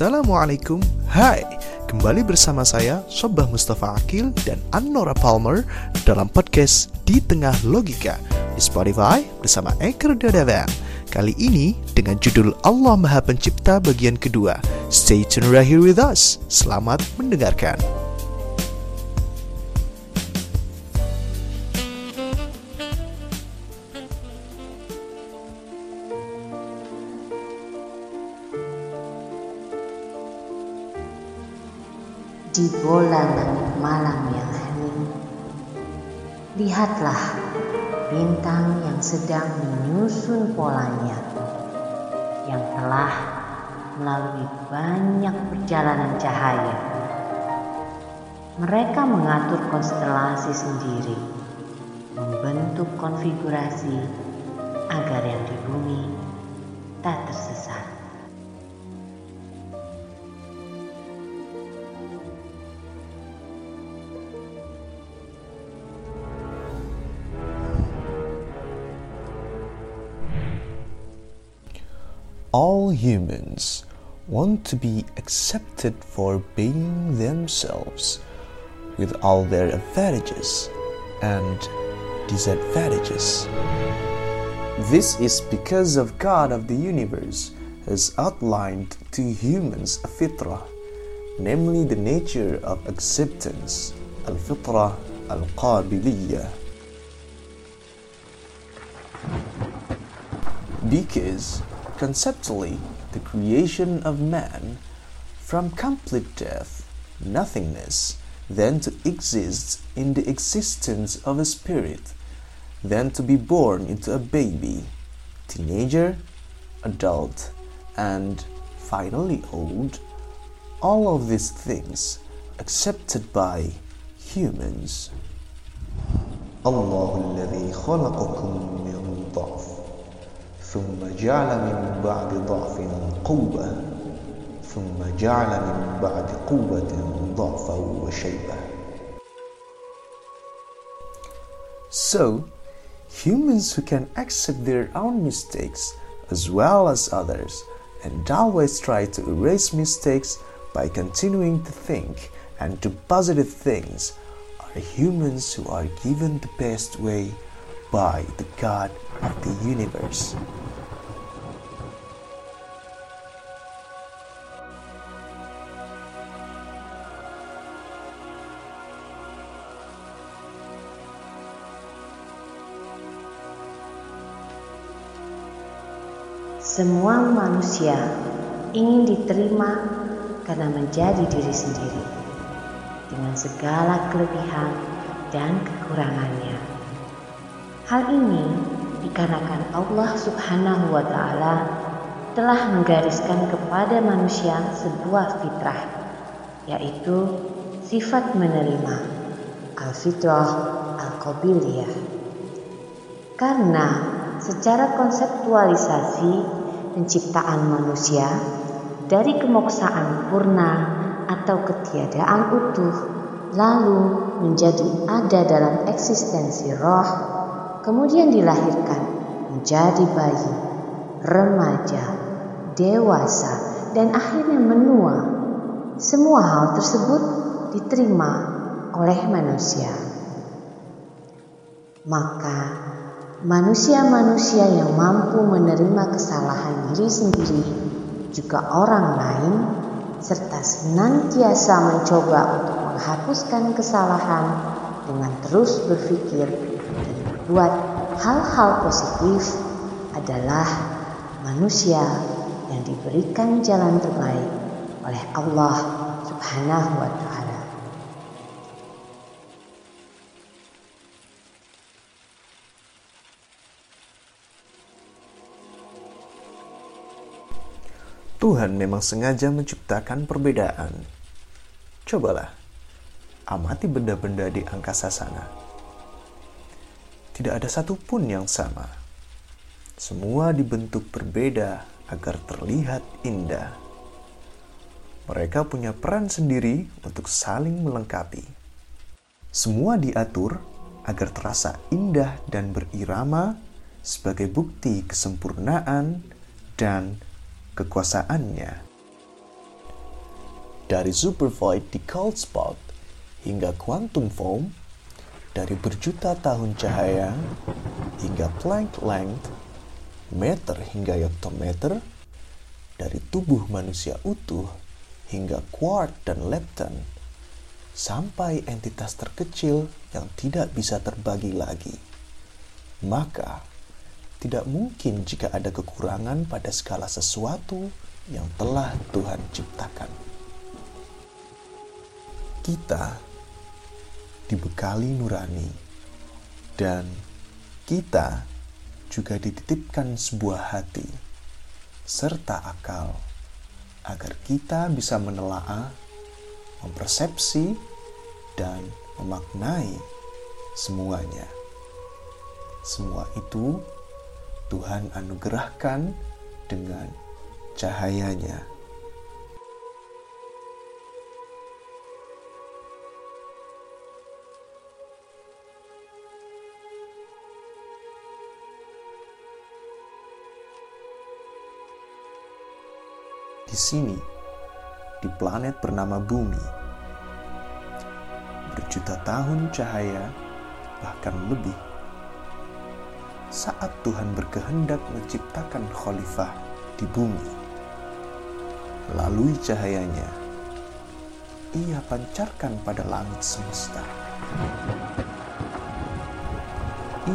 Assalamualaikum. Hai Kembali bersama saya Sobah Mustafa Akil dan Annora Palmer Dalam podcast Di Tengah Logika Di Spotify bersama Anchor Dadavan Kali ini dengan judul Allah Maha Pencipta bagian kedua. Stay tune right here with us. Selamat mendengarkan Di bola langit malam yang hening, lihatlah bintang yang sedang menyusun polanya, yang telah melalui banyak perjalanan cahaya. Mereka mengatur konstelasi sendiri, membentuk konfigurasi agar yang di all humans want to be accepted for being themselves with all their advantages and disadvantages. This is because of God of the universe has outlined to humans a fitrah, namely the nature of acceptance, al-fitrah al-qabiliyah. Because Conceptually, the creation of man from complete death, nothingness, then to exist in the existence of a spirit, then to be born into a baby, teenager, adult, and finally old, all of these things accepted by humans. الله الذي خلقكم من ضعف ثم جعل من بعد ضعف قوة ثم جعل من بعد قوة ضعفا وشيبة So, humans who can accept their own mistakes as well as others and always try to erase mistakes by continuing to think and do positive things are humans who are given the best way by the God of the universe. Semua manusia ingin diterima karena menjadi diri sendiri dengan segala kelebihan dan kekurangannya. Hal ini dikarenakan Allah Subhanahu wa taala telah menggariskan kepada manusia sebuah fitrah yaitu sifat menerima al-fitrah al-qabiliyah. Karena secara konseptualisasi penciptaan manusia dari kemoksaan purna atau ketiadaan utuh lalu menjadi ada dalam eksistensi roh kemudian dilahirkan menjadi bayi remaja dewasa dan akhirnya menua. Semua hal tersebut diterima oleh manusia. Maka Manusia-manusia yang mampu menerima kesalahan diri sendiri, juga orang lain, serta senantiasa mencoba untuk menghapuskan kesalahan dengan terus berpikir dan berbuat hal-hal positif adalah manusia yang diberikan jalan terbaik oleh Allah Subhanahu wa Ta'ala. Tuhan memang sengaja menciptakan perbedaan. Cobalah, amati benda-benda di angkasa sana. Tidak ada satupun yang sama. Semua dibentuk berbeda agar terlihat indah. Mereka punya peran sendiri untuk saling melengkapi. Semua diatur agar terasa indah dan berirama sebagai bukti kesempurnaan dan kekuasaannya. Dari supervoid di cold spot hingga quantum foam, dari berjuta tahun cahaya hingga Planck length, meter hingga yoptometer, dari tubuh manusia utuh hingga quark dan lepton, sampai entitas terkecil yang tidak bisa terbagi lagi. Maka, tidak mungkin jika ada kekurangan pada skala sesuatu yang telah Tuhan ciptakan kita dibekali nurani dan kita juga dititipkan sebuah hati serta akal agar kita bisa menelaah, mempersepsi, dan memaknai semuanya. Semua itu Tuhan anugerahkan dengan cahayanya. di sini, di planet bernama Bumi. Berjuta tahun cahaya, bahkan lebih. Saat Tuhan berkehendak menciptakan khalifah di bumi, melalui cahayanya, ia pancarkan pada langit semesta.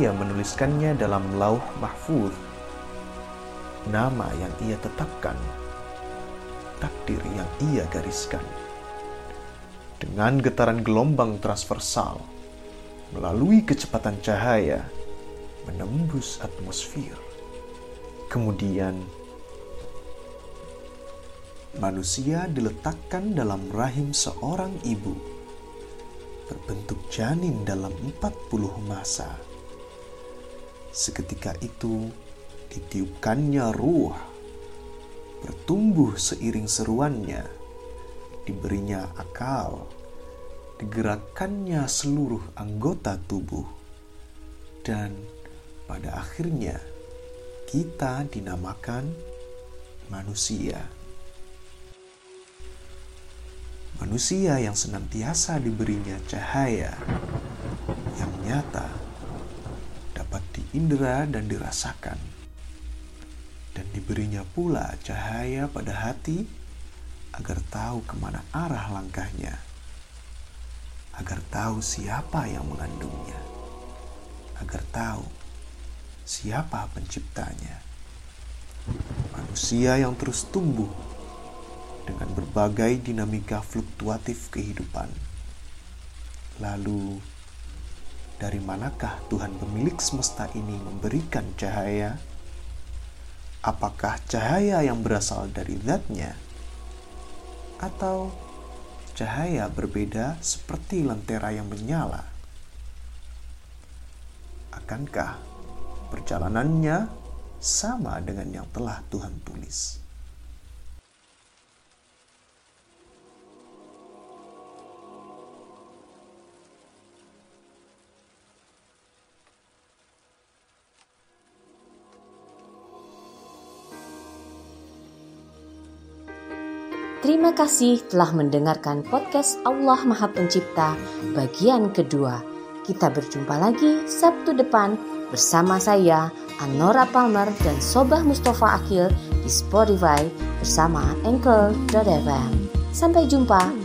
Ia menuliskannya dalam lauh mahfuz, nama yang ia tetapkan takdir yang ia gariskan. Dengan getaran gelombang transversal, melalui kecepatan cahaya, menembus atmosfer. Kemudian, manusia diletakkan dalam rahim seorang ibu, berbentuk janin dalam 40 masa. Seketika itu, ditiupkannya ruh bertumbuh seiring seruannya, diberinya akal, digerakkannya seluruh anggota tubuh, dan pada akhirnya kita dinamakan manusia. Manusia yang senantiasa diberinya cahaya yang nyata dapat diindera dan dirasakan dan diberinya pula cahaya pada hati agar tahu ke mana arah langkahnya, agar tahu siapa yang mengandungnya, agar tahu siapa penciptanya. Manusia yang terus tumbuh dengan berbagai dinamika fluktuatif kehidupan. Lalu, dari manakah Tuhan pemilik semesta ini memberikan cahaya? apakah cahaya yang berasal dari zatnya atau cahaya berbeda seperti lentera yang menyala. Akankah perjalanannya sama dengan yang telah Tuhan tulis? Terima kasih telah mendengarkan podcast Allah Maha Pencipta bagian kedua. Kita berjumpa lagi Sabtu depan bersama saya Anora Palmer dan Sobah Mustafa Akil di Spotify bersama Anchor.fm. Sampai jumpa.